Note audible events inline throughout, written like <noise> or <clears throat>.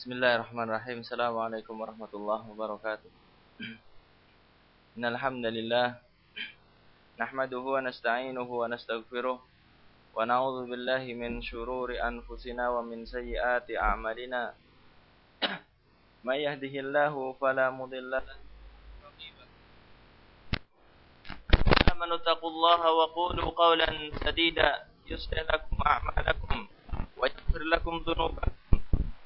بسم الله الرحمن الرحيم السلام عليكم ورحمة الله وبركاته إن الحمد لله نحمده ونستعينه ونستغفره ونعوذ بالله من شرور أنفسنا ومن سيئات أعمالنا من يهده الله فلا مضل له آمنوا اتقوا الله وقولوا قولا سديدا يصلح لكم أعمالكم ويغفر لكم ذنوبكم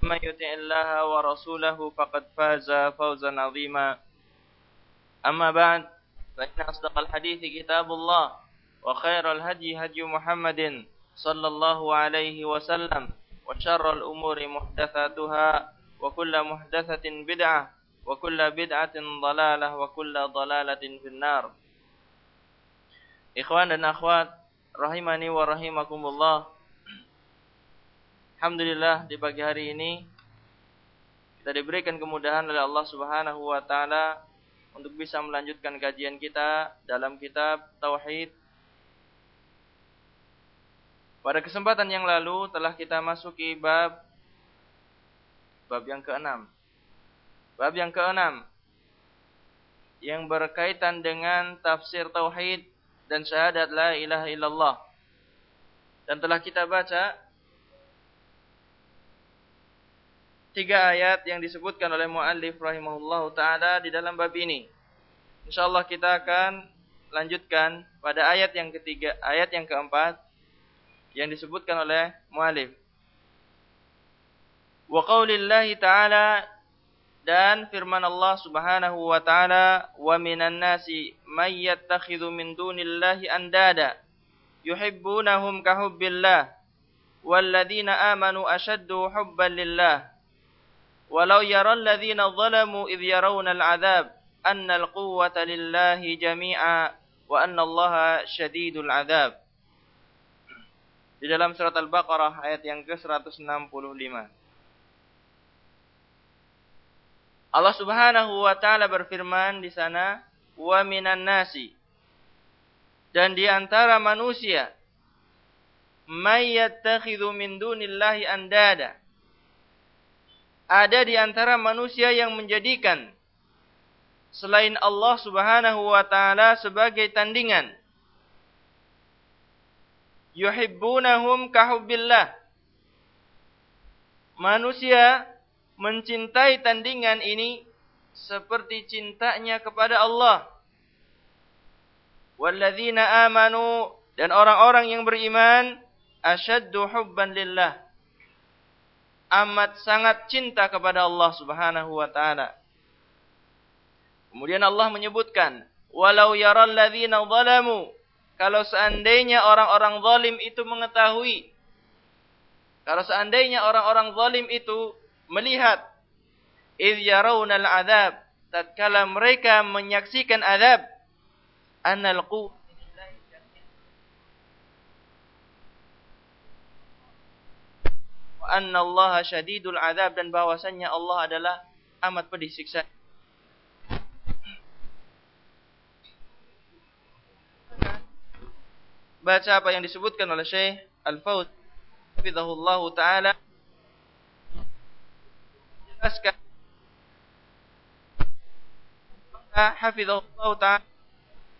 من يطع الله ورسوله فقد فاز فوزا عظيما. أما بعد فإن أصدق الحديث كتاب الله وخير الهدي هدي محمد صلى الله عليه وسلم وشر الأمور محدثاتها وكل محدثة بدعة وكل بدعة ضلالة وكل ضلالة في النار. Ikhwan dan akhwat rahimani wa rahimakumullah Alhamdulillah di pagi hari ini kita diberikan kemudahan oleh Allah Subhanahu wa taala untuk bisa melanjutkan kajian kita dalam kitab tauhid. Pada kesempatan yang lalu telah kita masuki bab bab yang keenam. Bab yang keenam yang berkaitan dengan tafsir tauhid dan syahadat la ilaha illallah. Dan telah kita baca tiga ayat yang disebutkan oleh muallif rahimahullah taala di dalam bab ini. Insyaallah kita akan lanjutkan pada ayat yang ketiga, ayat yang keempat yang disebutkan oleh muallif. Wa qaulillahi ta'ala dan firman Allah Subhanahu wa taala wa minan nasi may yattakhidhu min dunillahi andada yuhibbunahum ka hubbillah walladzina amanu ashaddu hubban lillah Walau yaral ladzina zalamu idh yarawna al-'adzab anna al-quwwata lillahi jami'a wa anna Allah syadidul. Di dalam surat Al-Baqarah ayat yang ke-165. Allah Subhanahu wa taala berfirman di sana, "Wa minan nasi" dan di antara manusia may yattakhidhu min dunillahi andada ada di antara manusia yang menjadikan selain Allah Subhanahu wa taala sebagai tandingan. Yuhibbunahum kahubbillah. Manusia mencintai tandingan ini seperti cintanya kepada Allah. Walladzina amanu dan orang-orang yang beriman asyaddu hubban lillah amat sangat cinta kepada Allah Subhanahu wa taala. Kemudian Allah menyebutkan, "Walau yaral ladzina zalamu" Kalau seandainya orang-orang zalim itu mengetahui kalau seandainya orang-orang zalim itu melihat idh yarawna al-'adzab tatkala mereka menyaksikan azab annal quwwata annallaha syadidul azab dan bahwasannya Allah adalah amat pedih siksa. Baca apa yang disebutkan oleh Syekh Al-Faut Fidahullah Ta'ala. Jelaskan. Hafizahullah Ta'ala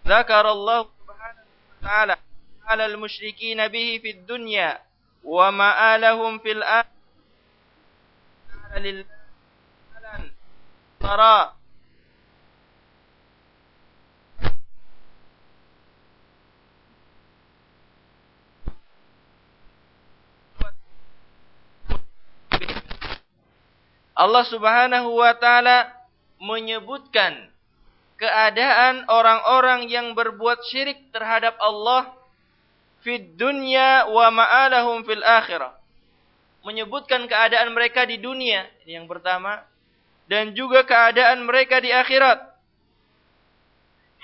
Zakar Allah Subhanahu Wa Ta'ala Ala al-musyrikina bihi fid dunya wa ma'alahum fil tara Allah Subhanahu wa taala menyebutkan keadaan orang-orang yang berbuat syirik terhadap Allah fid dunya wa ma'alahum fil akhirah. Menyebutkan keadaan mereka di dunia, ini yang pertama, dan juga keadaan mereka di akhirat.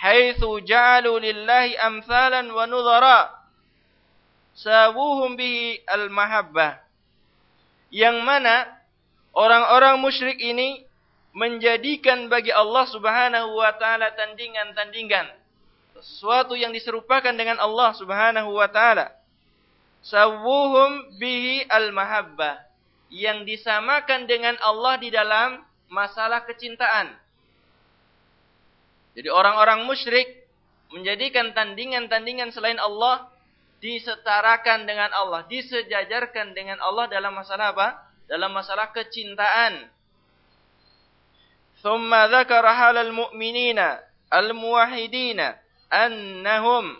Haitsu ja'alu lillahi amsalan wa nudhara. Sawuhum bihi al-mahabbah. Yang mana orang-orang musyrik ini menjadikan bagi Allah Subhanahu wa taala tandingan-tandingan sesuatu yang diserupakan dengan Allah Subhanahu wa taala. Sawuhum bihi al-mahabbah. yang disamakan dengan Allah di dalam masalah kecintaan. Jadi orang-orang musyrik menjadikan tandingan-tandingan selain Allah disetarakan dengan Allah, disejajarkan dengan Allah dalam masalah apa? Dalam masalah kecintaan. ثم ذكر حال المؤمنين الموحدين annahum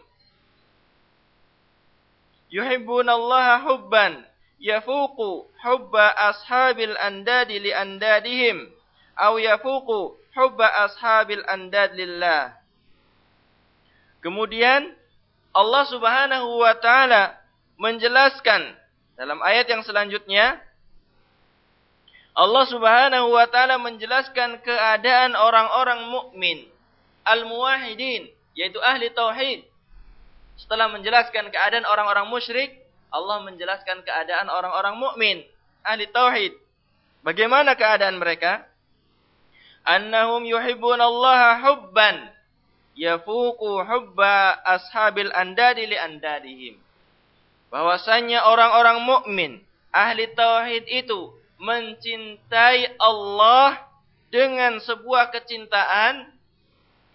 yuhibbunallaha hubban yafuqu hubba ashabil andadi li andadihim aw yafuqu hubba ashabil andad lillah Kemudian Allah Subhanahu wa taala menjelaskan dalam ayat yang selanjutnya Allah Subhanahu wa taala menjelaskan keadaan orang-orang mukmin al-muwahhidin yaitu ahli tauhid. Setelah menjelaskan keadaan orang-orang musyrik, Allah menjelaskan keadaan orang-orang mukmin ahli tauhid. Bagaimana keadaan mereka? Annahum yuhibbuna Allah hubban yafuqu hubba ashabil andadi li andadihim. Bahwasanya orang-orang mukmin ahli tauhid itu mencintai Allah dengan sebuah kecintaan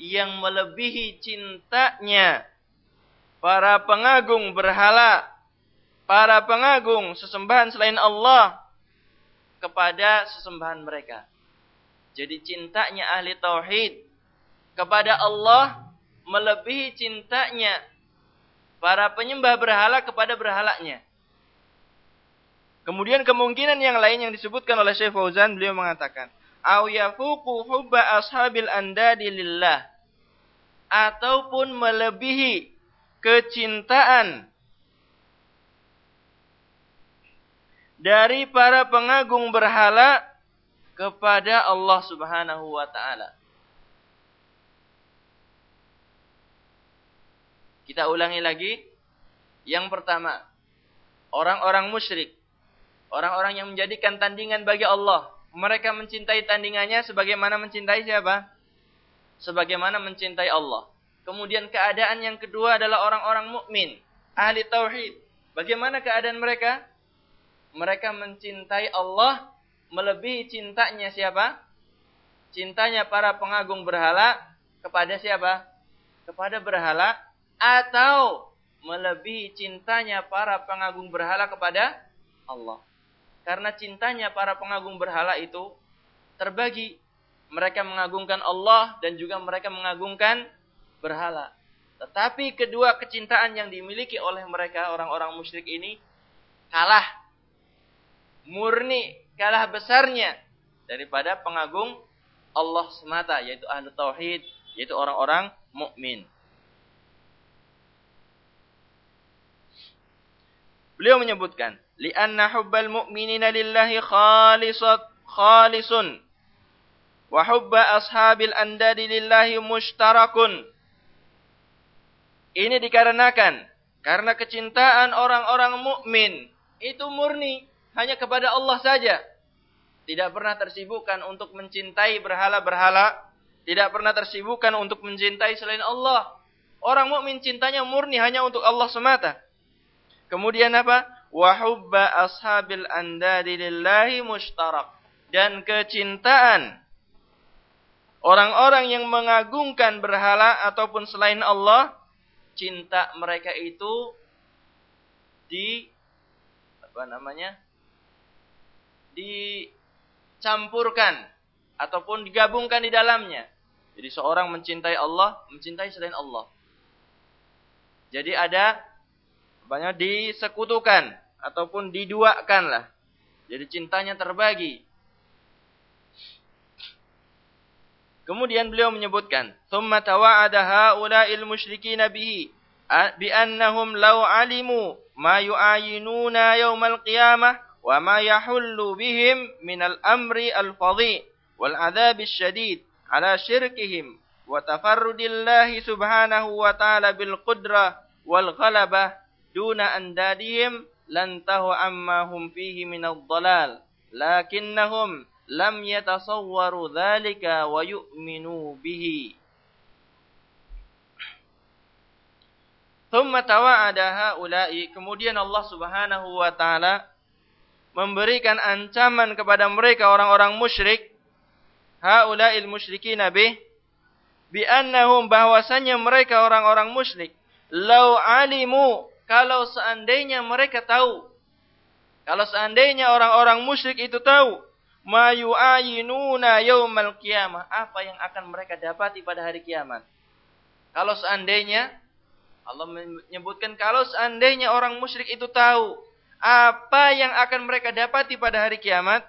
yang melebihi cintanya para pengagung berhala, para pengagung sesembahan selain Allah kepada sesembahan mereka. Jadi cintanya ahli tauhid kepada Allah melebihi cintanya para penyembah berhala kepada berhalanya. Kemudian kemungkinan yang lain yang disebutkan oleh Syekh Fauzan beliau mengatakan, "Au yafuqu hubba ashabil andadi lillah." Ataupun melebihi kecintaan dari para pengagung berhala kepada Allah Subhanahu wa taala. Kita ulangi lagi. Yang pertama, orang-orang musyrik, orang-orang yang menjadikan tandingan bagi Allah, mereka mencintai tandingannya sebagaimana mencintai siapa? Sebagaimana mencintai Allah. Kemudian keadaan yang kedua adalah orang-orang mukmin, ahli tauhid. Bagaimana keadaan mereka? Mereka mencintai Allah melebihi cintanya siapa? Cintanya para pengagung berhala kepada siapa? Kepada berhala atau melebihi cintanya para pengagung berhala kepada Allah. Karena cintanya para pengagung berhala itu terbagi. Mereka mengagungkan Allah dan juga mereka mengagungkan berhala. Tetapi kedua kecintaan yang dimiliki oleh mereka orang-orang musyrik ini kalah murni, kalah besarnya daripada pengagung Allah semata yaitu ahlu tauhid, yaitu orang-orang mukmin. Beliau menyebutkan, "Li'anna hubbal mu'minina lillahi khalisat khalisun wa hubba ashabil andadi lillahi mushtarakun." Ini dikarenakan karena kecintaan orang-orang mukmin itu murni hanya kepada Allah saja. Tidak pernah tersibukkan untuk mencintai berhala-berhala, tidak pernah tersibukkan untuk mencintai selain Allah. Orang mukmin cintanya murni hanya untuk Allah semata. Kemudian apa? Wahubba ashabil andadi lillahi mushtarak. Dan kecintaan orang-orang yang mengagungkan berhala ataupun selain Allah, cinta mereka itu di apa namanya? dicampurkan ataupun digabungkan di dalamnya. Jadi seorang mencintai Allah, mencintai selain Allah. Jadi ada banyak disekutukan ataupun diduakan lah. Jadi cintanya terbagi. Kemudian beliau menyebutkan, "Tsumma tawa'ada haula'il musyrikin bihi bi law 'alimu ma yu'ayinuna yaumal qiyamah wa ma yahullu bihim min al-amri al-fadhi wal 'adzab syadid ala syirkihim wa tafarrudillahi subhanahu wa ta'ala bil qudrah wal ghalabah duna andadihim lantahu amma hum fihi min ad-dhalal lakinnahum lam yatasawwaru dhalika wa yu'minu bihi. Thumma tawa'ada haula'i kemudian Allah Subhanahu wa taala memberikan ancaman kepada mereka orang-orang musyrik haula'il musyrikin bih bi annahum bahwasanya mereka orang-orang musyrik lau alimu kalau seandainya mereka tahu kalau seandainya orang-orang musyrik itu tahu ma yaumal qiyamah apa yang akan mereka dapati pada hari kiamat? Kalau seandainya Allah menyebutkan kalau seandainya orang musyrik itu tahu apa yang akan mereka dapati pada hari kiamat?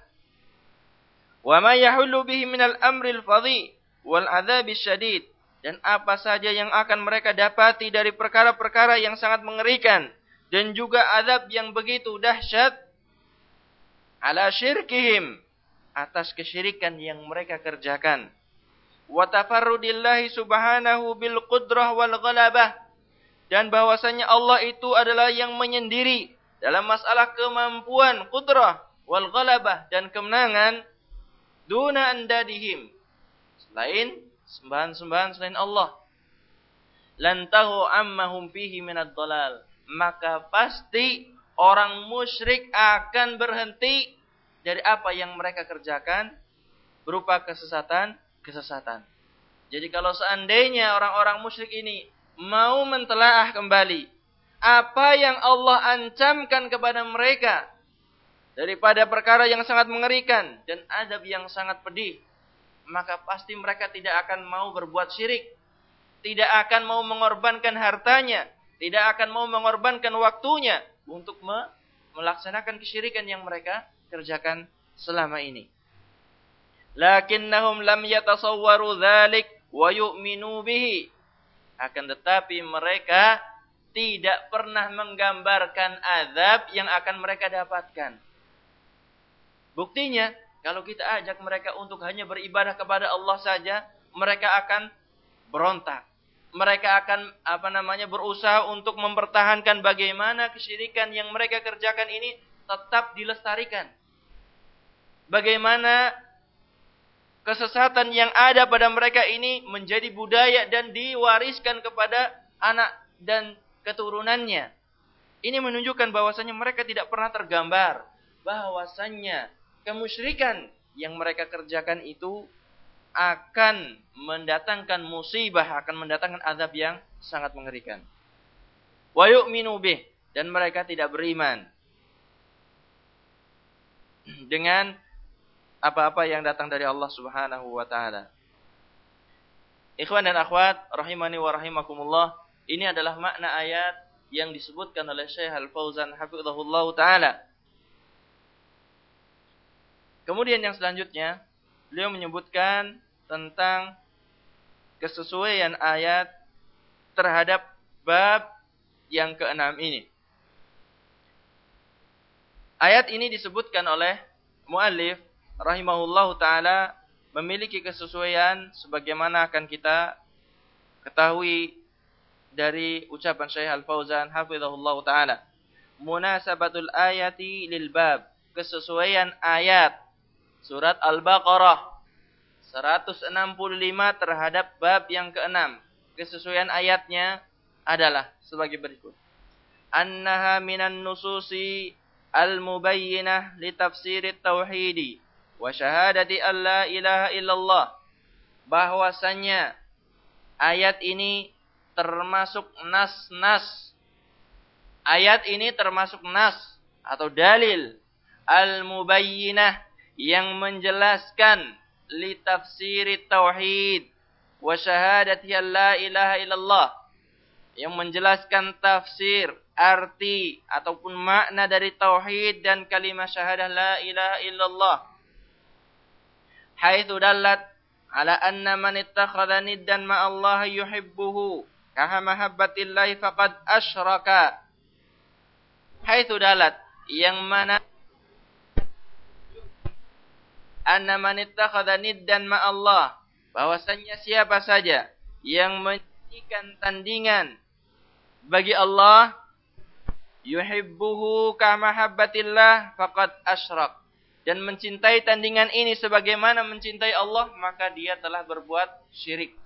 Wa ma yahullu bihi minal amril fadhi wal adzabis syadid dan apa saja yang akan mereka dapati dari perkara-perkara yang sangat mengerikan. Dan juga azab yang begitu dahsyat. Ala syirkihim. Atas kesyirikan yang mereka kerjakan. Wa tafarrudillahi subhanahu bil qudrah wal ghalabah. Dan bahwasanya Allah itu adalah yang menyendiri dalam masalah kemampuan kudrah wal ghalabah dan kemenangan. Duna andadihim. Selain sembahan-sembahan selain Allah. Lantahu ammahum fihi minad dalal. Maka pasti orang musyrik akan berhenti dari apa yang mereka kerjakan berupa kesesatan kesesatan. Jadi kalau seandainya orang-orang musyrik ini mau mentelaah kembali apa yang Allah ancamkan kepada mereka daripada perkara yang sangat mengerikan dan adab yang sangat pedih, maka pasti mereka tidak akan mau berbuat syirik, tidak akan mau mengorbankan hartanya, tidak akan mau mengorbankan waktunya untuk melaksanakan kesyirikan yang mereka kerjakan selama ini. Lakinnahum lam yatasawwaru dzalik wa yu'minu bihi akan tetapi mereka tidak pernah menggambarkan azab yang akan mereka dapatkan. Buktinya, kalau kita ajak mereka untuk hanya beribadah kepada Allah saja, mereka akan berontak. Mereka akan apa namanya berusaha untuk mempertahankan bagaimana kesyirikan yang mereka kerjakan ini tetap dilestarikan. Bagaimana kesesatan yang ada pada mereka ini menjadi budaya dan diwariskan kepada anak dan keturunannya. Ini menunjukkan bahwasannya mereka tidak pernah tergambar bahwasannya kemusyrikan yang mereka kerjakan itu akan mendatangkan musibah, akan mendatangkan azab yang sangat mengerikan. Wa yu'minu bih dan mereka tidak beriman dengan apa-apa yang datang dari Allah Subhanahu wa taala. Ikhwan dan akhwat rahimani wa rahimakumullah, ini adalah makna ayat yang disebutkan oleh Syekh Al-Fauzan hafizahullah taala. Kemudian yang selanjutnya, beliau menyebutkan tentang kesesuaian ayat terhadap bab yang keenam ini. Ayat ini disebutkan oleh muallif rahimahullahu taala memiliki kesesuaian sebagaimana akan kita ketahui dari ucapan Syekh Al-Fauzan hafizahullahu taala. Munasabatul ayati lil bab, kesesuaian ayat surat Al-Baqarah 165 terhadap bab yang keenam. Kesesuaian ayatnya adalah sebagai berikut. Annaha minan nususi al-mubayyinah li tafsirit tauhidi wa syahadati alla ilaha illallah bahwasanya ayat ini termasuk nas-nas ayat ini termasuk nas atau dalil al-mubayyinah yang menjelaskan li tafsir tauhid wa syahadati la ilaha illallah. Yang menjelaskan tafsir arti ataupun makna dari tauhid dan kalimat syahadah la ilaha illallah. Haitsu dallat ala anna man ittakhadha niddan ma Allah yuhibbuhu kaha mahabbatillahi faqad asyraka. Haitsu dallat yang mana anna man ittakhadha niddan ma Allah bahwasanya siapa saja yang menjadikan tandingan bagi Allah yuhibbuhu ka mahabbatillah faqad asyrak dan mencintai tandingan ini sebagaimana mencintai Allah, maka dia telah berbuat syirik.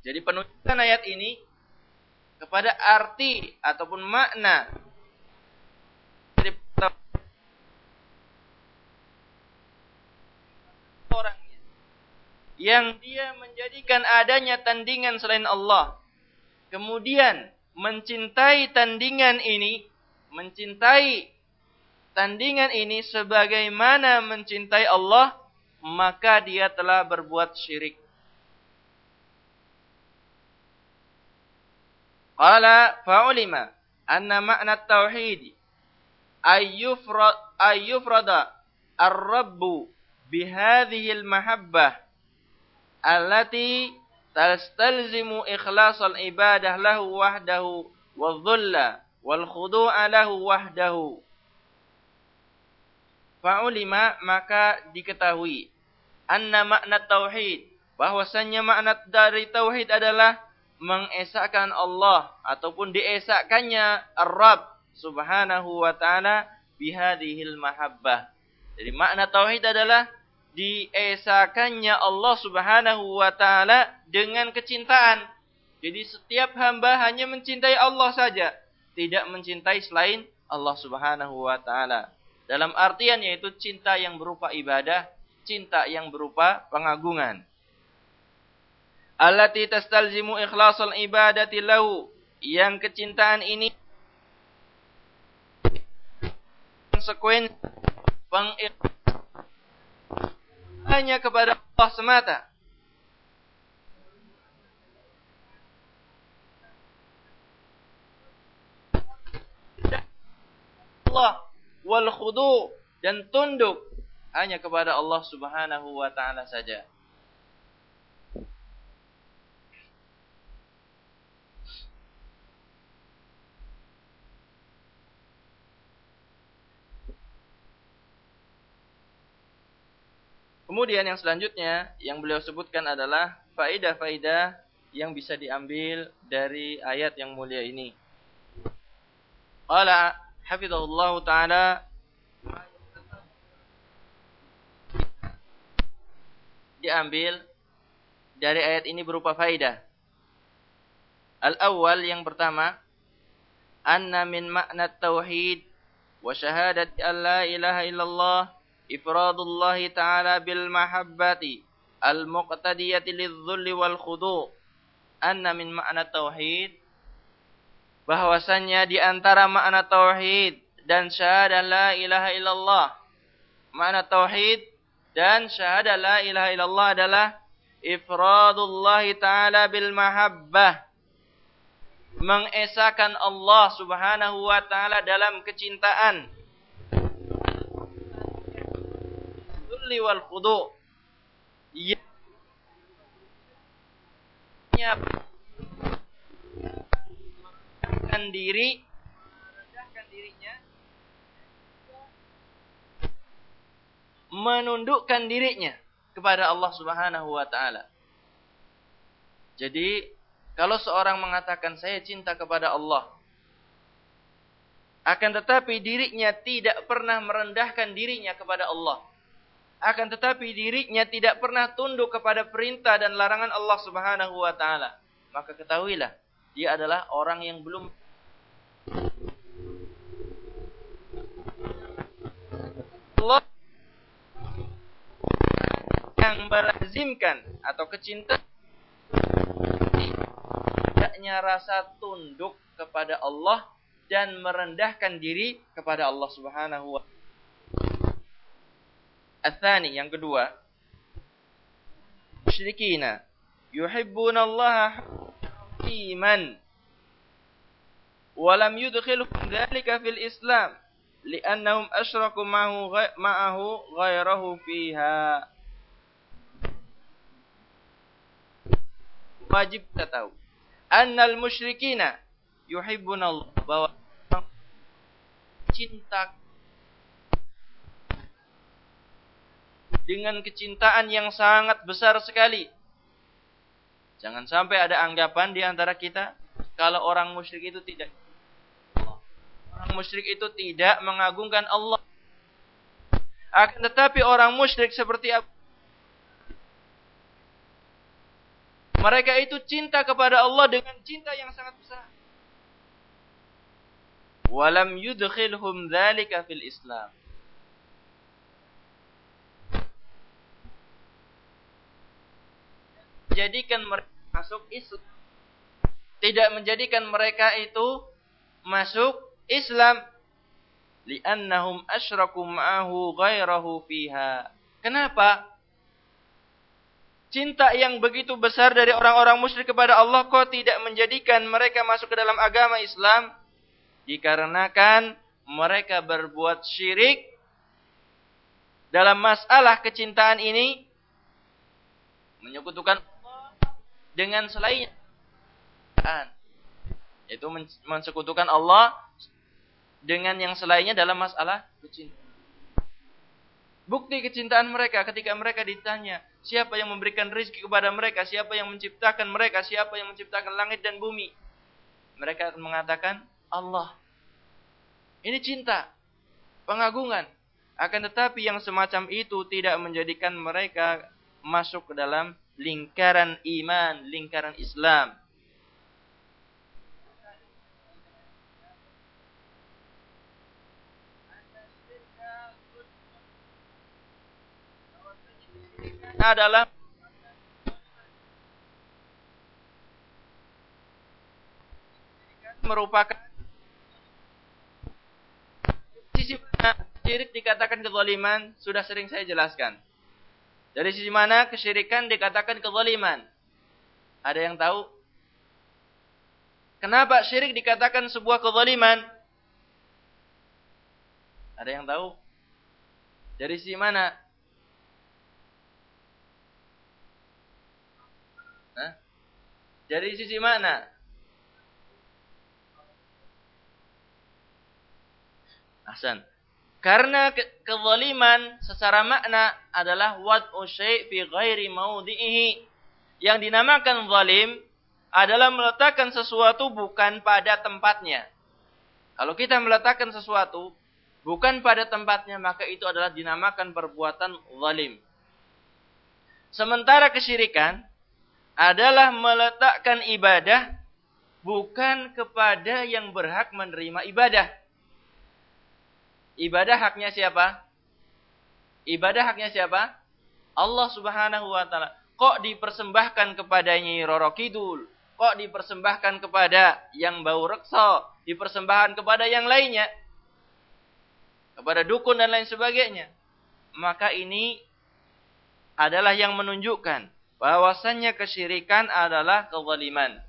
Jadi penunjukan ayat ini kepada arti ataupun makna yang dia menjadikan adanya tandingan selain Allah. Kemudian mencintai tandingan ini, mencintai tandingan ini sebagaimana mencintai Allah, maka dia telah berbuat syirik. Qala fa'ulima anna ma'na tauhid ayyufrada ar-rabbu bihadhihi al-mahabbah allati tastalzimu ikhlasal ibadah lahu wahdahu wadh-dhulla wal khudu'a lahu wahdahu fa'ulima maka diketahui anna makna tauhid bahwasannya makna dari tauhid adalah mengesahkan Allah ataupun diesahkannya Ar-Rabb Subhanahu wa taala bihadhil mahabbah. Jadi makna tauhid adalah diesahkannya Allah Subhanahu wa taala dengan kecintaan. Jadi setiap hamba hanya mencintai Allah saja, tidak mencintai selain Allah Subhanahu wa taala. Dalam artian yaitu cinta yang berupa ibadah, cinta yang berupa pengagungan allati tastalzimu ikhlasul ibadati lahu yang kecintaan ini konsekuensi hanya kepada Allah semata Allah wal khudu dan tunduk hanya kepada Allah Subhanahu wa taala saja. Kemudian yang selanjutnya yang beliau sebutkan adalah faidah-faidah yang bisa diambil dari ayat yang mulia ini. Qala hafizahullah taala diambil dari ayat ini berupa faidah. Al-awwal yang pertama, anna min makna tauhid wa syahadati an la ilaha illallah ifradullah ta'ala bil mahabbati al muqtadiyati lidzulli wal khudu' anna min makna tauhid bahwasannya di antara makna tauhid dan syahadah la ilaha illallah makna tauhid dan syahadah la ilaha illallah adalah ifradullah taala bil mahabbah mengesahkan Allah Subhanahu wa taala dalam kecintaan dzulli wal khudu. Ya merendahkan diri. Merendahkan dirinya. Menundukkan dirinya kepada Allah Subhanahu wa taala. Jadi, kalau seorang mengatakan saya cinta kepada Allah, akan tetapi dirinya tidak pernah merendahkan dirinya kepada Allah akan tetapi dirinya tidak pernah tunduk kepada perintah dan larangan Allah Subhanahu wa taala, maka ketahuilah dia adalah orang yang belum Allah yang melazimkan atau kecintaan tidaknya rasa tunduk kepada Allah dan merendahkan diri kepada Allah Subhanahu wa taala Athani yang kedua. musyrikina yuhibbuna Allah iman walam yudkhilhum dhalika fil Islam li'annahum asyraku ma'ahu ghairahu fiha wajib kita tahu annal musyrikina yuhibbuna Allah bahwa cinta dengan kecintaan yang sangat besar sekali. Jangan sampai ada anggapan di antara kita kalau orang musyrik itu tidak orang musyrik itu tidak mengagungkan Allah. Akan tetapi orang musyrik seperti apa? Mereka itu cinta kepada Allah dengan cinta yang sangat besar. Walam yudkhilhum dzalika fil Islam. Menjadikan mereka masuk Islam. Tidak menjadikan mereka itu masuk Islam. Liannahum asyraku ma'ahu ghairahu fiha. Kenapa? Cinta yang begitu besar dari orang-orang musyrik kepada Allah kok tidak menjadikan mereka masuk ke dalam agama Islam? Dikarenakan mereka berbuat syirik dalam masalah kecintaan ini menyekutukan dengan selain yaitu mensekutukan Allah dengan yang selainnya dalam masalah kecintaan. Bukti kecintaan mereka ketika mereka ditanya, siapa yang memberikan rezeki kepada mereka, siapa yang menciptakan mereka, siapa yang menciptakan langit dan bumi. Mereka akan mengatakan, Allah. Ini cinta, pengagungan. Akan tetapi yang semacam itu tidak menjadikan mereka masuk ke dalam lingkaran iman, lingkaran Islam. adalah merupakan sisi mana syirik dikatakan kezaliman sudah sering saya jelaskan. Dari sisi mana kesyirikan dikatakan kezaliman? Ada yang tahu? Kenapa syirik dikatakan sebuah kezaliman? Ada yang tahu? Dari sisi mana? Dari sisi mana? Hasan. Karena ke kezaliman secara makna adalah wad'u syai' fi ghairi maudhi'ihi. Yang dinamakan zalim adalah meletakkan sesuatu bukan pada tempatnya. Kalau kita meletakkan sesuatu bukan pada tempatnya, maka itu adalah dinamakan perbuatan zalim. Sementara kesyirikan adalah meletakkan ibadah bukan kepada yang berhak menerima ibadah. Ibadah haknya siapa? Ibadah haknya siapa? Allah Subhanahu wa taala. Kok dipersembahkan kepada Nyi Roro Kidul? Kok dipersembahkan kepada yang bau reksa? Dipersembahkan kepada yang lainnya? Kepada dukun dan lain sebagainya. Maka ini adalah yang menunjukkan bahwasannya kesyirikan adalah kezaliman.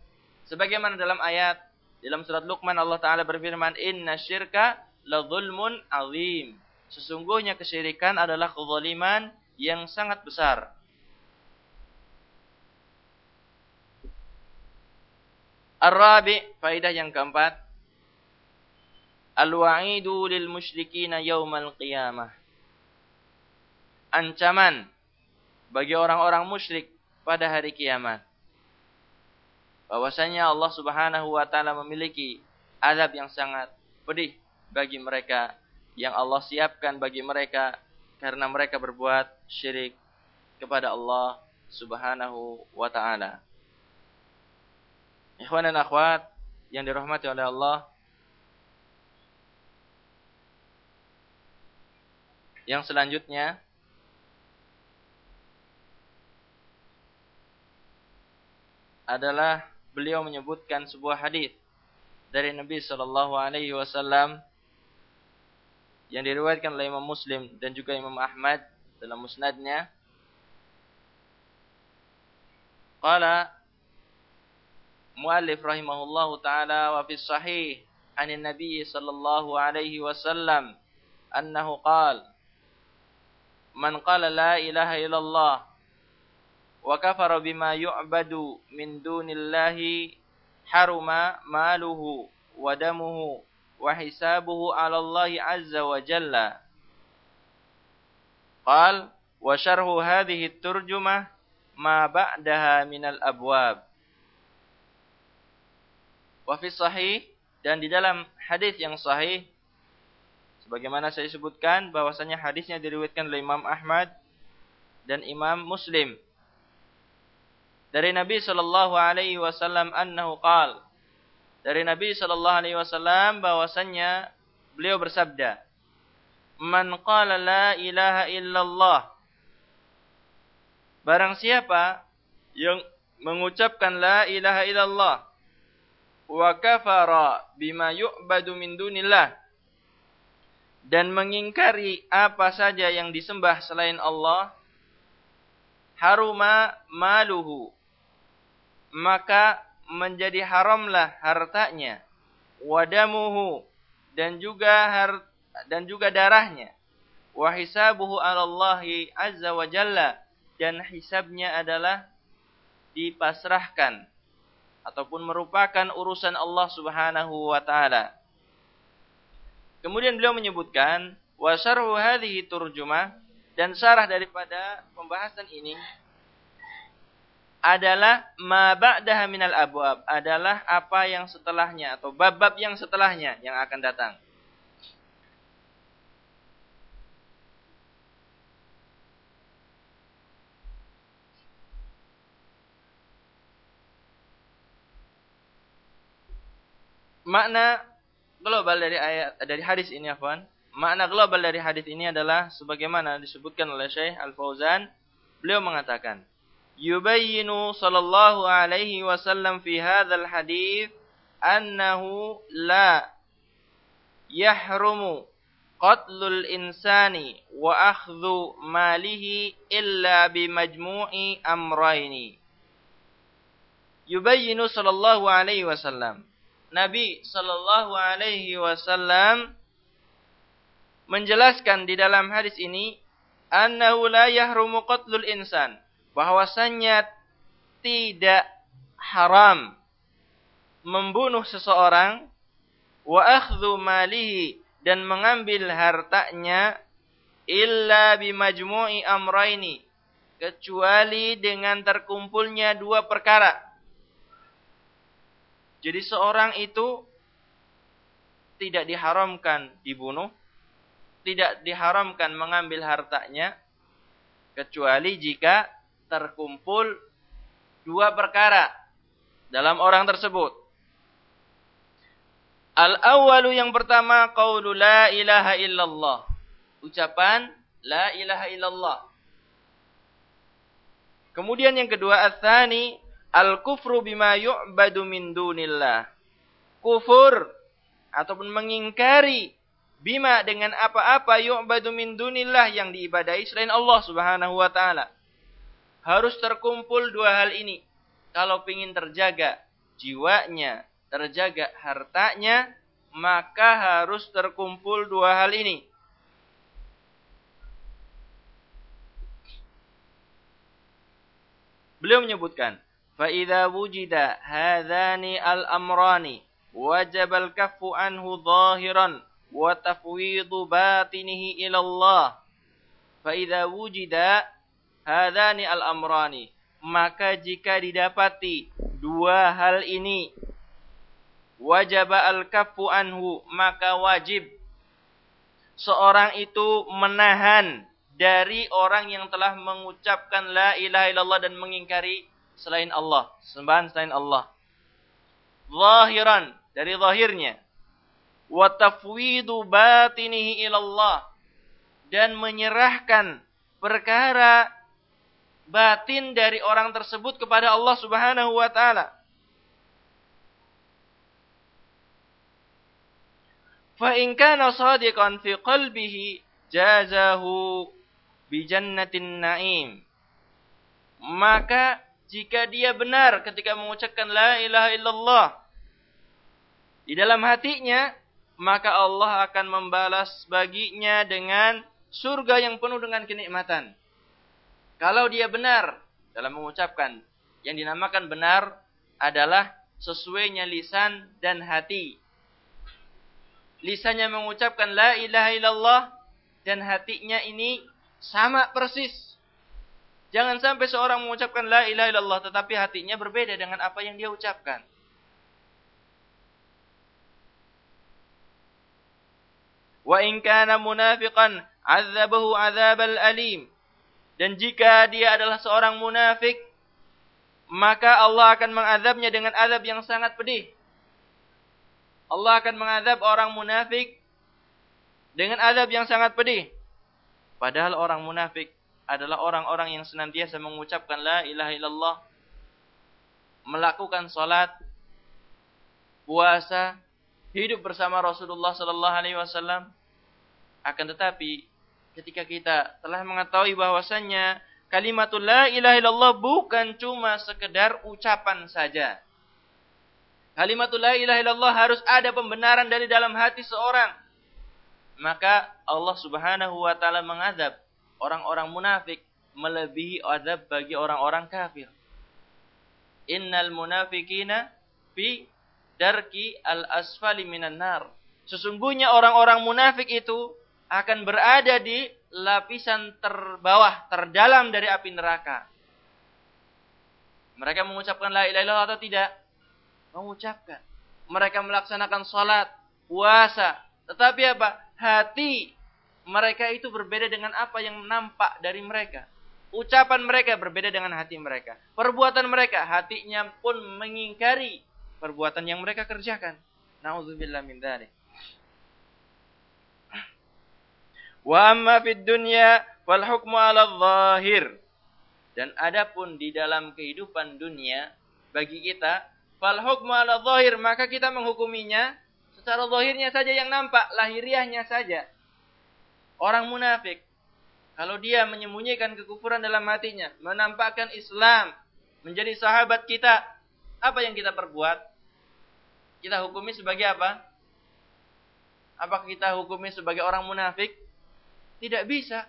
Sebagaimana dalam ayat dalam surat Luqman Allah taala berfirman, "Inna syirka la zulmun azim." Sesungguhnya kesyirikan adalah kezaliman yang sangat besar. Ar-rabi, faidah yang keempat. Al-wa'idu lil musyrikina yaumal qiyamah. Ancaman bagi orang-orang musyrik pada hari kiamat. Bahwasanya Allah Subhanahu wa taala memiliki azab yang sangat pedih bagi mereka yang Allah siapkan bagi mereka karena mereka berbuat syirik kepada Allah Subhanahu wa taala. Ikhwan dan akhwat yang dirahmati oleh Allah, yang selanjutnya adalah beliau menyebutkan sebuah hadis dari Nabi Shallallahu Alaihi Wasallam yang diriwayatkan oleh Imam Muslim dan juga Imam Ahmad dalam musnadnya. Qala muallif rahimahullahu taala wa fi sahih an Nabi sallallahu alaihi wasallam annahu qala man qala la ilaha illallah wa kafara bima yu'badu min dunillahi haruma maluhu wa damuhu wa hisabuhu 'ala Allah azza wa jalla. Qal wa syarhu hadhihi turjumah ma ba'daha minal abwab. Wa fi sahih dan di dalam hadis yang sahih sebagaimana saya sebutkan bahwasanya hadisnya diriwayatkan oleh Imam Ahmad dan Imam Muslim dari Nabi sallallahu alaihi wasallam annahu qal dari Nabi sallallahu alaihi wasallam bahwasannya beliau bersabda Man qala la ilaha illallah. Barang siapa yang mengucapkan la ilaha illallah wa kafara bima yu'badu min dunillah dan mengingkari apa saja yang disembah selain Allah haruma maluhu maka menjadi haramlah hartanya wadamuhu dan juga dan juga darahnya wa hisabuhu 'ala azza wa jalla dan hisabnya adalah dipasrahkan ataupun merupakan urusan Allah Subhanahu wa taala. Kemudian beliau menyebutkan wa syarhu hadhihi turjumah dan syarah daripada pembahasan ini adalah ma ba'daha minal abwab adalah apa yang setelahnya atau bab-bab yang setelahnya yang akan datang. makna global dari ayat dari hadis ini afwan. Makna global dari hadis ini adalah sebagaimana disebutkan oleh Syekh Al-Fauzan, beliau mengatakan, yubayyinu sallallahu alaihi wasallam fi hadzal hadis annahu la yahrumu qatlul insani wa akhdhu malihi illa bi majmu'i amrayni. Yubayyinu sallallahu alaihi wasallam Nabi Shallallahu Alaihi Wasallam menjelaskan di dalam hadis ini annahu la yahrumu qatlul insan bahwasannya tidak haram membunuh seseorang wa akhdhu malihi dan mengambil hartanya illa bimajmu'i amraini kecuali dengan terkumpulnya dua perkara. Jadi seorang itu tidak diharamkan dibunuh, tidak diharamkan mengambil hartanya, kecuali jika terkumpul dua perkara dalam orang tersebut. Al-awwalu yang pertama qaulu la ilaha illallah. Ucapan la ilaha illallah. Kemudian yang kedua ats-tsani Al-kufru bima yu'badu min dunillah. Kufur ataupun mengingkari bima dengan apa-apa yu'badu min dunillah yang diibadahi selain Allah Subhanahu wa taala. Harus terkumpul dua hal ini. Kalau ingin terjaga jiwanya, terjaga hartanya, maka harus terkumpul dua hal ini. Beliau menyebutkan, فإذا وجد هذان الأمران وجب الكف عنه ظاهرا وتفويض باطنه إلى الله فإذا وجد hadani al-amrani. Maka jika didapati dua hal ini wajib al-kafu anhu, maka wajib seorang itu menahan dari orang yang telah mengucapkan la ilaha illallah dan mengingkari selain Allah, sembahan selain Allah. Zahiran dari zahirnya wa tafwidu batinihi ilallah dan menyerahkan perkara batin dari orang tersebut kepada Allah Subhanahu wa taala. Fa in kana sadiqan fi qalbihi jazahu bi jannatin na'im. Maka jika dia benar ketika mengucapkan la ilaha illallah di dalam hatinya, maka Allah akan membalas baginya dengan surga yang penuh dengan kenikmatan. Kalau dia benar dalam mengucapkan, yang dinamakan benar adalah sesuainya lisan dan hati. Lisannya mengucapkan la ilaha illallah dan hatinya ini sama persis Jangan sampai seorang mengucapkan la ilaha illallah tetapi hatinya berbeda dengan apa yang dia ucapkan. Wa in kana munafiqan 'adzabahu 'adzabal alim. Dan jika dia adalah seorang munafik, maka Allah akan mengazabnya dengan azab yang sangat pedih. Allah akan mengazab orang munafik dengan azab yang sangat pedih. Padahal orang munafik adalah orang-orang yang senantiasa mengucapkan la ilaha illallah melakukan salat, puasa, hidup bersama Rasulullah sallallahu alaihi wasallam. Akan tetapi ketika kita telah mengetahui bahwasannya kalimatul la ilaha illallah bukan cuma sekedar ucapan saja. Kalimatul la ilaha illallah harus ada pembenaran dari dalam hati seorang. Maka Allah Subhanahu wa taala mengazab orang-orang munafik melebihi azab bagi orang-orang kafir. Innal munafikina fi darki al-asfali minan nar. Sesungguhnya orang-orang munafik itu akan berada di lapisan terbawah, terdalam dari api neraka. Mereka mengucapkan la ilaha illallah atau tidak? Mengucapkan. Mereka melaksanakan salat, puasa. Tetapi apa? Hati mereka itu berbeda dengan apa yang nampak dari mereka. Ucapan mereka berbeda dengan hati mereka. Perbuatan mereka, hatinya pun mengingkari perbuatan yang mereka kerjakan. Nauzubillah min dzalik. Wa amma fid dunya wal hukmu 'ala zahir. Dan adapun di dalam kehidupan dunia bagi kita fal hukmu 'ala zahir maka kita menghukuminya secara zahirnya saja yang nampak, lahiriahnya saja. Orang munafik kalau dia menyembunyikan kekufuran dalam hatinya, menampakkan Islam, menjadi sahabat kita, apa yang kita perbuat? Kita hukumi sebagai apa? Apakah kita hukumi sebagai orang munafik? Tidak bisa.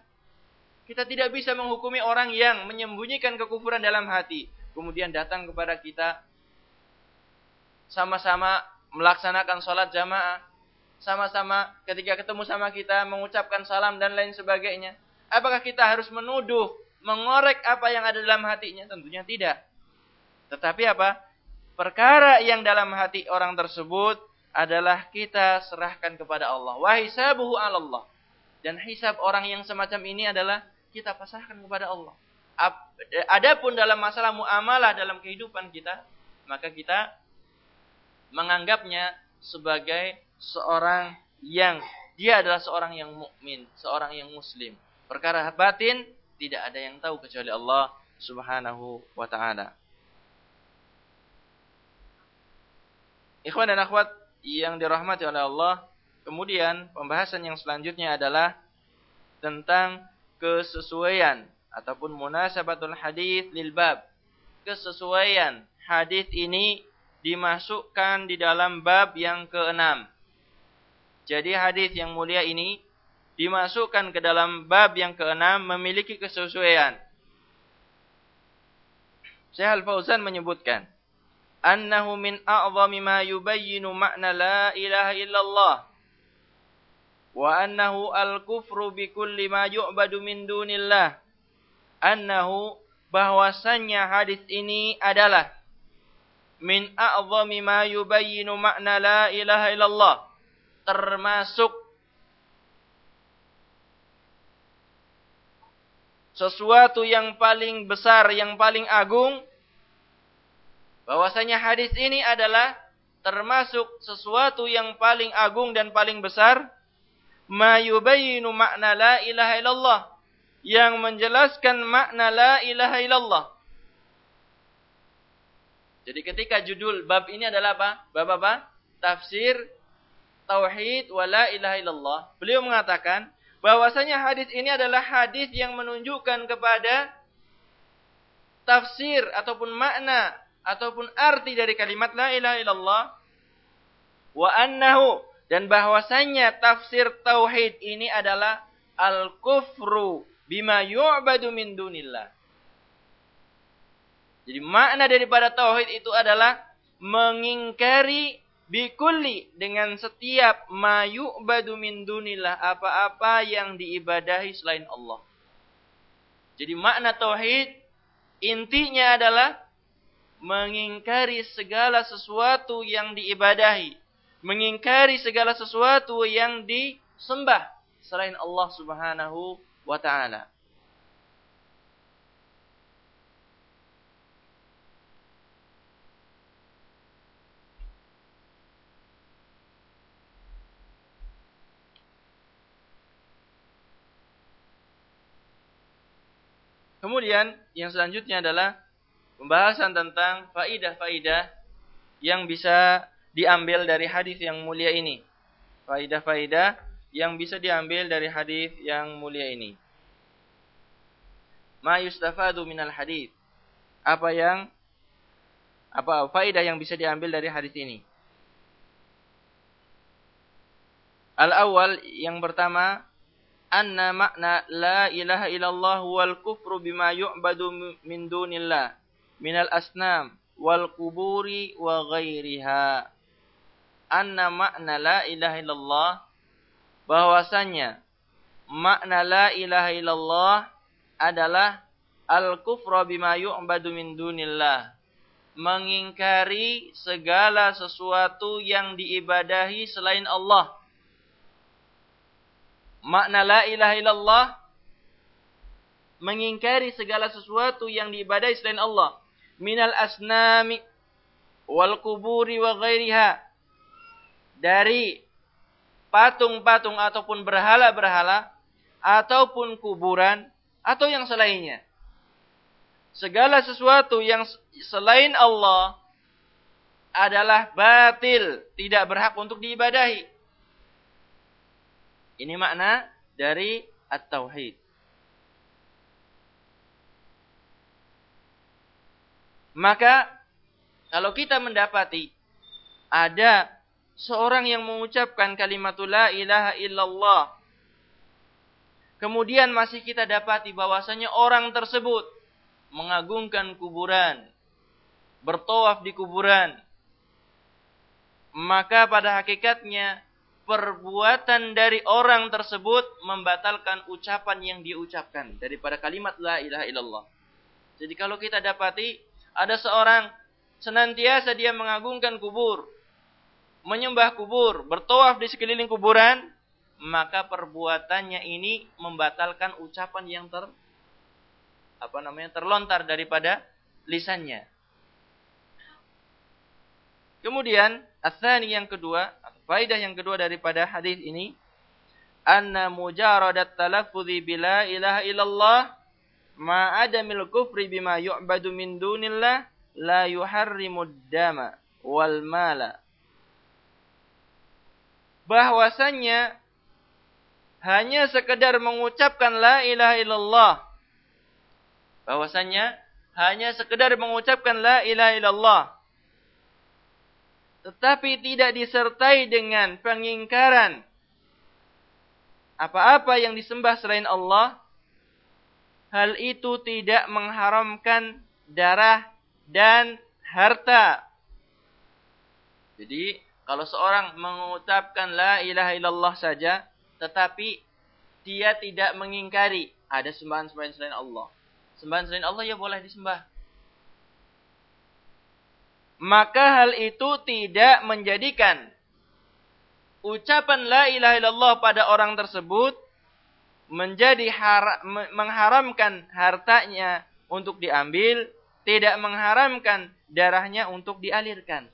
Kita tidak bisa menghukumi orang yang menyembunyikan kekufuran dalam hati. Kemudian datang kepada kita. Sama-sama melaksanakan sholat jamaah. Sama-sama ketika ketemu sama kita mengucapkan salam dan lain sebagainya Apakah kita harus menuduh, mengorek apa yang ada dalam hatinya? Tentunya tidak. Tetapi apa? Perkara yang dalam hati orang tersebut adalah kita serahkan kepada Allah. Wa hisabuhu Allah. Dan hisab orang yang semacam ini adalah kita pasrahkan kepada Allah. Adapun dalam masalah muamalah dalam kehidupan kita, maka kita menganggapnya sebagai seorang yang dia adalah seorang yang mukmin, seorang yang muslim. Perkara batin tidak ada yang tahu kecuali Allah Subhanahu wa taala. Ikhwan dan akhwat yang dirahmati oleh Allah, kemudian pembahasan yang selanjutnya adalah tentang kesesuaian ataupun munasabatul hadis lil bab. Kesesuaian hadis ini dimasukkan di dalam bab yang keenam. Jadi hadis yang mulia ini dimasukkan ke dalam bab yang keenam memiliki kesesuaian. Syekh Al-Fauzan menyebutkan, "Annahu min a'zami ma yubayyinu ma'na la ilaha illallah." Wa annahu al-kufru bi kulli ma yu'badu min dunillah. Annahu bahwasannya hadis ini adalah min a'zami ma yubayyinu ma'na la ilaha illallah. Termasuk sesuatu yang paling besar, yang paling agung, bahwasanya hadis ini adalah termasuk sesuatu yang paling agung dan paling besar, ma yubayyinu makna la ilaha illallah, yang menjelaskan makna la ilaha illallah. Jadi ketika judul bab ini adalah apa? Bab apa? Tafsir tauhid wa la ilaha illallah. Beliau mengatakan bahwasanya hadis ini adalah hadis yang menunjukkan kepada tafsir ataupun makna ataupun arti dari kalimat la ilaha illallah wa annahu dan bahwasanya tafsir tauhid ini adalah al kufru bima yu'badu min dunillah. Jadi makna daripada tauhid itu adalah mengingkari Bikulli dengan setiap mayu min dunillah apa-apa yang diibadahi selain Allah. Jadi makna tauhid intinya adalah mengingkari segala sesuatu yang diibadahi, mengingkari segala sesuatu yang disembah selain Allah Subhanahu wa taala. Kemudian yang selanjutnya adalah Pembahasan tentang faidah-faidah yang bisa diambil dari hadis yang mulia ini. Faidah-faidah yang bisa diambil dari hadis yang mulia ini. Ma yustafadu minal hadis. Apa yang apa faidah yang bisa diambil dari hadis ini? Al-awwal yang pertama anna makna la ilaha illallah wal kufru bima yu'badu min dunillah minal asnam wal kuburi wa ghairiha anna makna la ilaha illallah bahwasanya makna la ilaha illallah adalah al kufra bima yu'badu min dunillah mengingkari segala sesuatu yang diibadahi selain Allah Makna la ilaha illallah mengingkari segala sesuatu yang diibadai selain Allah. Minal asnami wal kuburi wa ghairiha. Dari patung-patung ataupun berhala-berhala ataupun kuburan atau yang selainnya. Segala sesuatu yang selain Allah adalah batil, tidak berhak untuk diibadahi. Ini makna dari at-tauhid. Maka kalau kita mendapati ada seorang yang mengucapkan kalimat la ilaha illallah. Kemudian masih kita dapati bahwasanya orang tersebut mengagungkan kuburan, bertawaf di kuburan, maka pada hakikatnya perbuatan dari orang tersebut membatalkan ucapan yang diucapkan daripada kalimat la ilaha illallah. Jadi kalau kita dapati ada seorang senantiasa dia mengagungkan kubur, menyembah kubur, bertawaf di sekeliling kuburan, maka perbuatannya ini membatalkan ucapan yang ter apa namanya terlontar daripada lisannya. Kemudian, asani yang kedua, Faidah yang kedua daripada hadis ini, anna mujaradat talaffudhi bila ilaha illallah ma adamil kufri bima yu'badu min dunillah la yuharrimud dama wal mala. Bahwasanya hanya sekedar mengucapkan la ilaha illallah. Bahwasanya hanya sekedar mengucapkan la ilaha illallah tetapi tidak disertai dengan pengingkaran apa-apa yang disembah selain Allah, hal itu tidak mengharamkan darah dan harta. Jadi, kalau seorang mengucapkan la ilaha illallah saja, tetapi dia tidak mengingkari ada sembahan-sembahan selain Allah. Sembahan selain Allah ya boleh disembah maka hal itu tidak menjadikan ucapan la ilaha illallah pada orang tersebut menjadi har mengharamkan hartanya untuk diambil, tidak mengharamkan darahnya untuk dialirkan.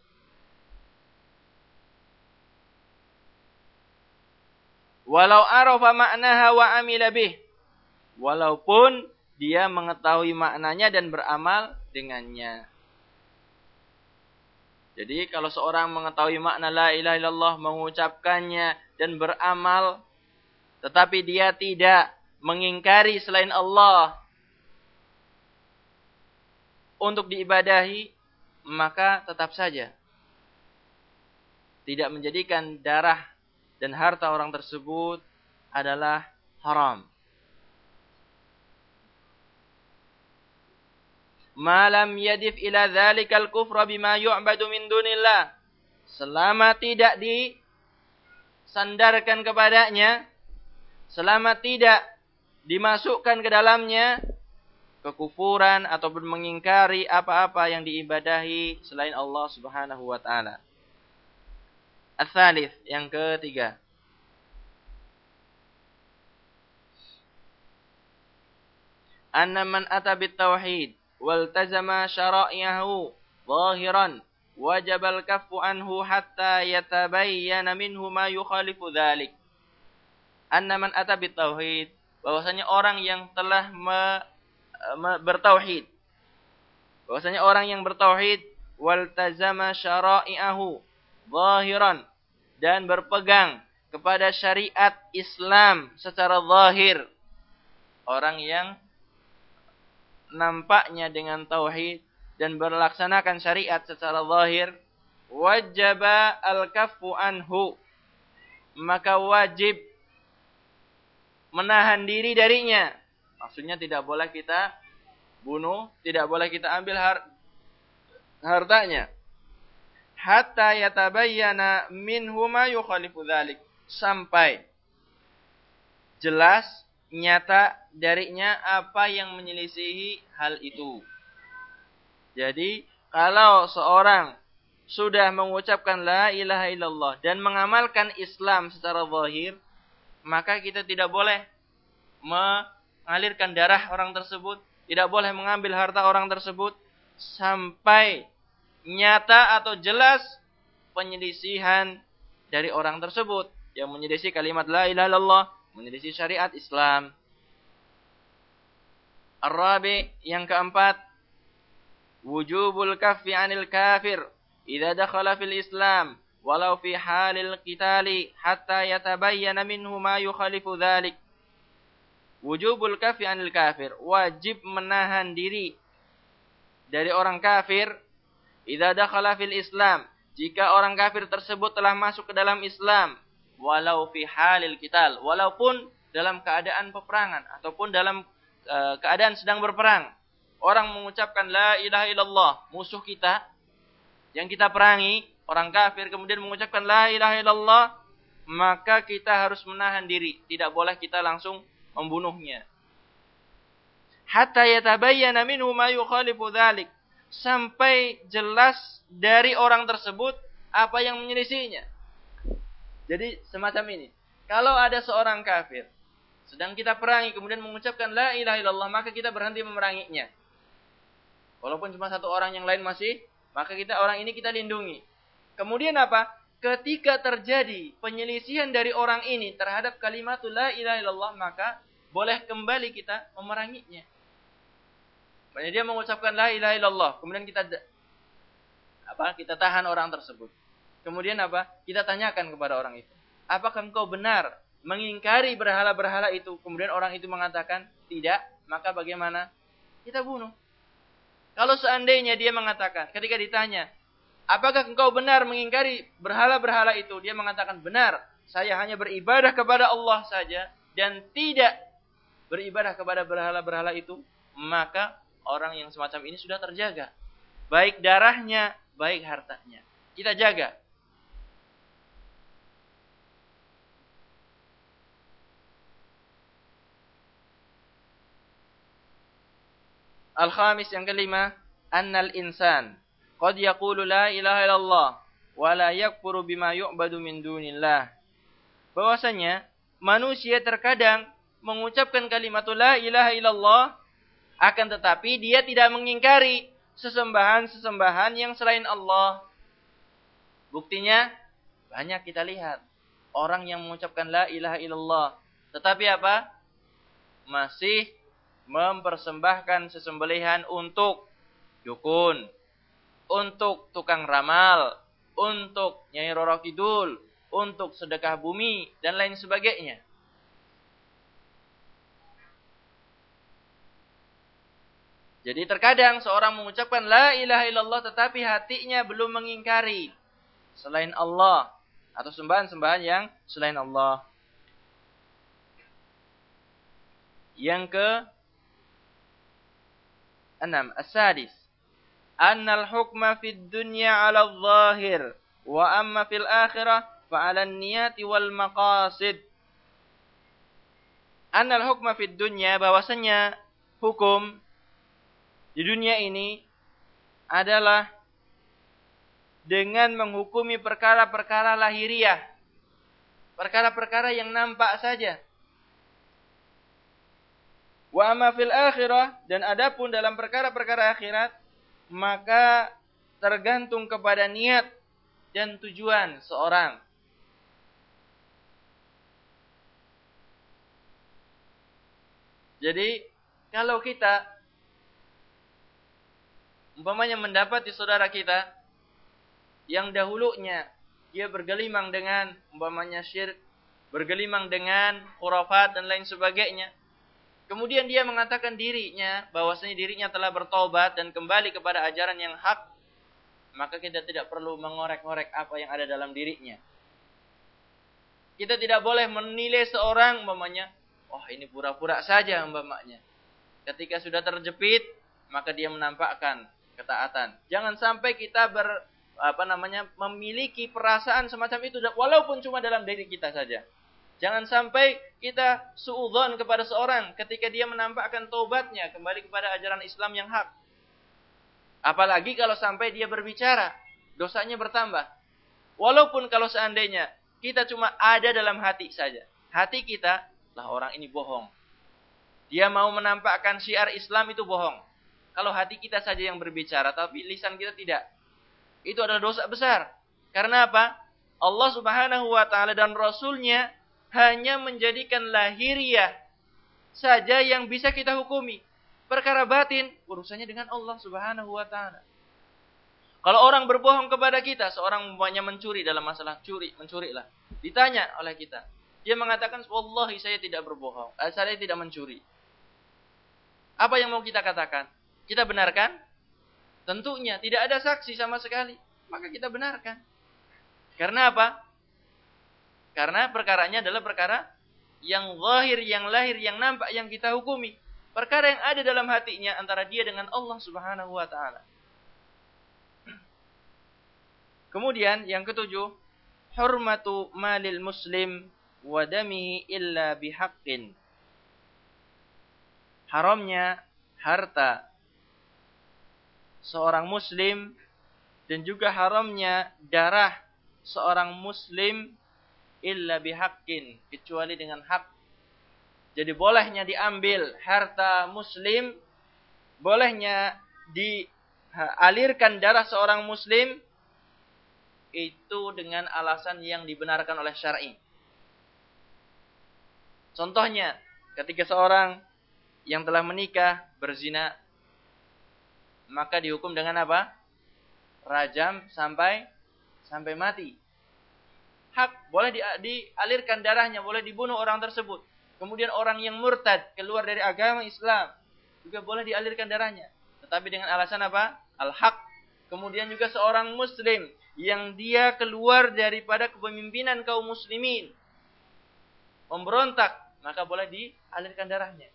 Walau arafa maknaha wa amila bih. Walaupun dia mengetahui maknanya dan beramal dengannya. Jadi kalau seorang mengetahui makna la ilaha illallah, mengucapkannya dan beramal, tetapi dia tidak mengingkari selain Allah untuk diibadahi, maka tetap saja tidak menjadikan darah dan harta orang tersebut adalah haram. malam yadif ila dzalikal kufra bima yu'badu min dunillah selama tidak disandarkan kepadanya selama tidak dimasukkan ke dalamnya kekufuran ataupun mengingkari apa-apa yang diibadahi selain Allah Subhanahu wa taala. Asalis, yang ketiga. Anna man ata tauhid waltazama syara'iyahu zahiran wajabal kafu anhu hatta yatabayyana minhu ma yukhalifu dhalik. Anna man ata tauhid bahwasanya orang yang telah me, me, bertauhid bahwasanya orang yang bertauhid waltazama syara'iyahu zahiran dan berpegang kepada syariat Islam secara zahir. Orang yang nampaknya dengan tauhid dan berlaksanakan syariat secara zahir wajaba al-kaffu anhu. Maka wajib menahan diri darinya. Maksudnya tidak boleh kita bunuh tidak boleh kita ambil har hartanya hatta yatabayyana minhu ma yukhalifu dzalik sampai jelas nyata darinya apa yang menyelisihi hal itu. Jadi kalau seorang sudah mengucapkan la ilaha illallah dan mengamalkan Islam secara zahir, maka kita tidak boleh mengalirkan darah orang tersebut, tidak boleh mengambil harta orang tersebut sampai nyata atau jelas penyelisihan dari orang tersebut yang menyelisih kalimat la ilaha illallah, menyelisih syariat Islam. Arabi yang keempat, wujubul kaffi anil kafir idza dakhala fil Islam walau fi halil qitali hatta yatabayyana minhu ma yukhalifu dhalik wujubul kaffi anil kafir wajib menahan diri dari orang kafir idza dakhala fil Islam jika orang kafir tersebut telah masuk ke dalam Islam walau fi halil qital walaupun dalam keadaan peperangan ataupun dalam uh, keadaan sedang berperang orang mengucapkan la ilaha illallah, musuh kita yang kita perangi, orang kafir kemudian mengucapkan la ilaha illallah, maka kita harus menahan diri, tidak boleh kita langsung membunuhnya. Hatta yatabayyana minhu ma yukhalifu dzalik. Sampai jelas dari orang tersebut apa yang menyelisihinya. Jadi semacam ini. Kalau ada seorang kafir sedang kita perangi kemudian mengucapkan la ilaha illallah maka kita berhenti memeranginya. Walaupun cuma satu orang yang lain masih, maka kita orang ini kita lindungi. Kemudian apa? Ketika terjadi penyelisihan dari orang ini terhadap kalimat la ilaha illallah, maka boleh kembali kita memeranginya. Makanya dia mengucapkan la ilaha illallah, kemudian kita apa? Kita tahan orang tersebut. Kemudian apa? Kita tanyakan kepada orang itu, apakah engkau benar mengingkari berhala-berhala itu? Kemudian orang itu mengatakan tidak, maka bagaimana? Kita bunuh. Kalau seandainya dia mengatakan, ketika ditanya, apakah engkau benar mengingkari berhala-berhala itu? Dia mengatakan, benar, saya hanya beribadah kepada Allah saja dan tidak beribadah kepada berhala-berhala itu. Maka orang yang semacam ini sudah terjaga. Baik darahnya, baik hartanya. Kita jaga. Al-khamis yang kelima, annal insan qad yaqulu la ilaha illallah wa la yakfuru bima yu'badu min dunillah. Bahwasanya manusia terkadang mengucapkan kalimat la ilaha illallah akan tetapi dia tidak mengingkari sesembahan-sesembahan yang selain Allah. Buktinya banyak kita lihat orang yang mengucapkan la ilaha illallah tetapi apa? Masih mempersembahkan sesembelihan untuk dukun, untuk tukang ramal, untuk Nyai Roro Kidul, untuk sedekah bumi dan lain sebagainya. Jadi terkadang seorang mengucapkan la ilaha illallah tetapi hatinya belum mengingkari selain Allah atau sembahan-sembahan yang selain Allah. Yang ke enam, asadis. Annal hukma fid dunya ala zahir wa amma fil akhirah fa ala niyati wal maqasid. Annal hukma fid dunya bahwasanya hukum di dunia ini adalah dengan menghukumi perkara-perkara lahiriah. Perkara-perkara yang nampak saja. Wa amma fil akhirah dan adapun dalam perkara-perkara akhirat maka tergantung kepada niat dan tujuan seorang. Jadi kalau kita umpamanya mendapati saudara kita yang dahulunya dia bergelimang dengan umpamanya syirik, bergelimang dengan khurafat dan lain sebagainya. Kemudian dia mengatakan dirinya bahwasanya dirinya telah bertobat dan kembali kepada ajaran yang hak, maka kita tidak perlu mengorek-ngorek apa yang ada dalam dirinya. Kita tidak boleh menilai seorang umpamanya, wah oh, ini pura-pura saja umpamanya. Ketika sudah terjepit, maka dia menampakkan ketaatan. Jangan sampai kita ber apa namanya memiliki perasaan semacam itu walaupun cuma dalam diri kita saja. Jangan sampai kita suudzon kepada seorang ketika dia menampakkan tobatnya kembali kepada ajaran Islam yang hak. Apalagi kalau sampai dia berbicara, dosanya bertambah. Walaupun kalau seandainya kita cuma ada dalam hati saja. Hati kita, lah orang ini bohong. Dia mau menampakkan syiar Islam itu bohong. Kalau hati kita saja yang berbicara, tapi lisan kita tidak itu adalah dosa besar. Karena apa? Allah Subhanahu wa taala dan rasulnya hanya menjadikan lahiriah saja yang bisa kita hukumi. Perkara batin urusannya dengan Allah Subhanahu wa taala. Kalau orang berbohong kepada kita, seorang umpamanya mencuri dalam masalah curi, mencuri lah. Ditanya oleh kita. Dia mengatakan, Wallahi saya tidak berbohong. Eh, saya tidak mencuri. Apa yang mau kita katakan? Kita benarkan? Tentunya tidak ada saksi sama sekali. Maka kita benarkan. Karena apa? Karena perkaranya adalah perkara yang zahir, yang lahir, yang nampak, yang kita hukumi. Perkara yang ada dalam hatinya antara dia dengan Allah Subhanahu wa taala. Kemudian yang ketujuh, hurmatu malil muslim wa damihi illa bihaqqin. Haramnya harta seorang muslim dan juga haramnya darah seorang muslim illa bihaqqin kecuali dengan hak. Jadi bolehnya diambil harta muslim, bolehnya dialirkan darah seorang muslim itu dengan alasan yang dibenarkan oleh syar'i. Contohnya, ketika seorang yang telah menikah berzina maka dihukum dengan apa? Rajam sampai sampai mati. Hak boleh di, dialirkan darahnya, boleh dibunuh orang tersebut. Kemudian orang yang murtad keluar dari agama Islam juga boleh dialirkan darahnya. Tetapi dengan alasan apa? Al-haq. Kemudian juga seorang muslim yang dia keluar daripada kepemimpinan kaum muslimin. Memberontak, maka boleh dialirkan darahnya.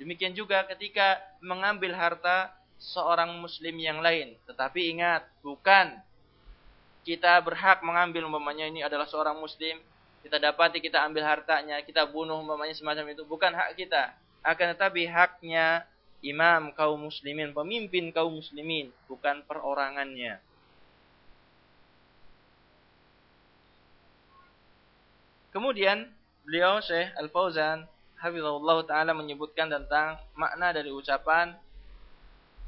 Demikian juga ketika mengambil harta seorang muslim yang lain. Tetapi ingat, bukan kita berhak mengambil umpamanya ini adalah seorang muslim, kita dapati kita ambil hartanya, kita bunuh umpamanya semacam itu, bukan hak kita. Akan tetapi haknya imam kaum muslimin, pemimpin kaum muslimin, bukan perorangannya. Kemudian beliau Syekh Al-Fauzan Hafizahullah Ta'ala menyebutkan tentang makna dari ucapan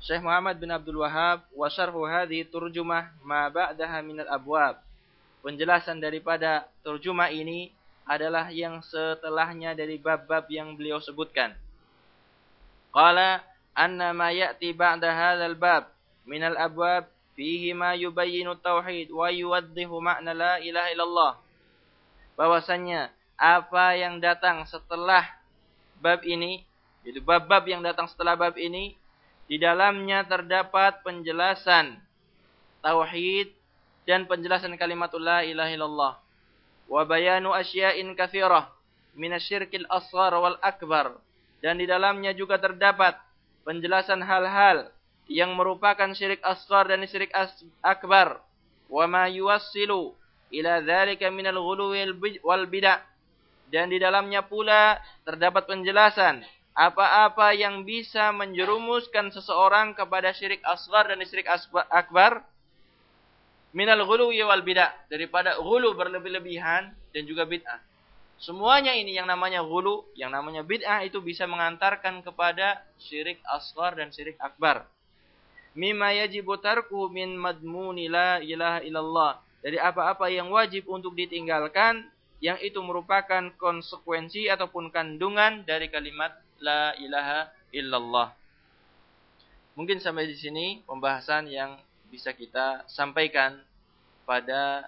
Syekh Muhammad bin Abdul Wahab wa syarhu hadhi turjumah ma ba'daha minal abwab. Penjelasan daripada turjumah ini adalah yang setelahnya dari bab-bab yang beliau sebutkan. Qala anna ma ya'ti ba'da hadzal bab minal abwab fihi ma yubayyinu tauhid wa yuwaddihu ma'na la ilaha illallah. Bahwasanya apa yang datang setelah bab ini, itu bab-bab yang datang setelah bab ini di dalamnya terdapat penjelasan tauhid dan penjelasan kalimat la ilaha illallah. Wa bayanu asya'in katsirah minasyirkil asghar wal akbar. Dan di dalamnya juga terdapat penjelasan hal-hal yang merupakan syirik asghar dan syirik akbar. Wa ma yuwassilu ila dzalika minal ghuluwi wal bid'ah. Dan di dalamnya pula terdapat penjelasan apa-apa yang bisa menjerumuskan seseorang kepada syirik asgar dan syirik akbar minal ghuluwi wal bid'ah daripada ghulu berlebih-lebihan dan juga bid'ah. Semuanya ini yang namanya ghulu, yang namanya bid'ah itu bisa mengantarkan kepada syirik asgar dan syirik akbar. Mimma yajibu tarku min madmuni la ilaha illallah. Dari apa-apa yang wajib untuk ditinggalkan yang itu merupakan konsekuensi ataupun kandungan dari kalimat la ilaha illallah. Mungkin sampai di sini pembahasan yang bisa kita sampaikan pada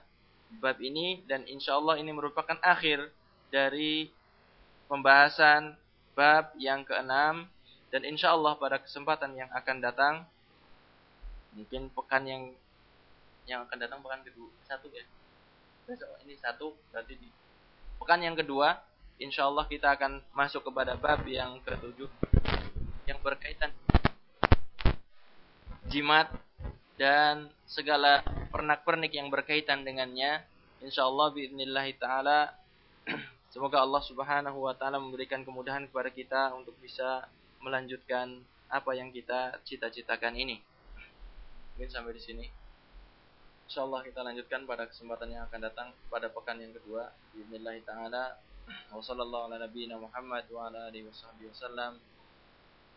bab ini dan insya Allah ini merupakan akhir dari pembahasan bab yang keenam dan insya Allah pada kesempatan yang akan datang mungkin pekan yang yang akan datang pekan kedua satu ya ini satu berarti di pekan yang kedua insya Allah kita akan masuk kepada bab yang ketujuh yang berkaitan jimat dan segala pernak-pernik yang berkaitan dengannya. Insyaallah biidznillah taala <clears throat> semoga Allah Subhanahu wa taala memberikan kemudahan kepada kita untuk bisa melanjutkan apa yang kita cita-citakan ini. Mungkin sampai di sini. Insyaallah kita lanjutkan pada kesempatan yang akan datang pada pekan yang kedua. Bismillah taala. Wa sallallahu ala nabiyyina Muhammad wa ala alihi wasallam.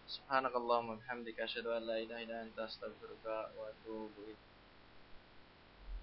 Subhanakallahumma bihamdika asyhadu an la ilaha illa anta astaghfiruka wa atubu ilaik.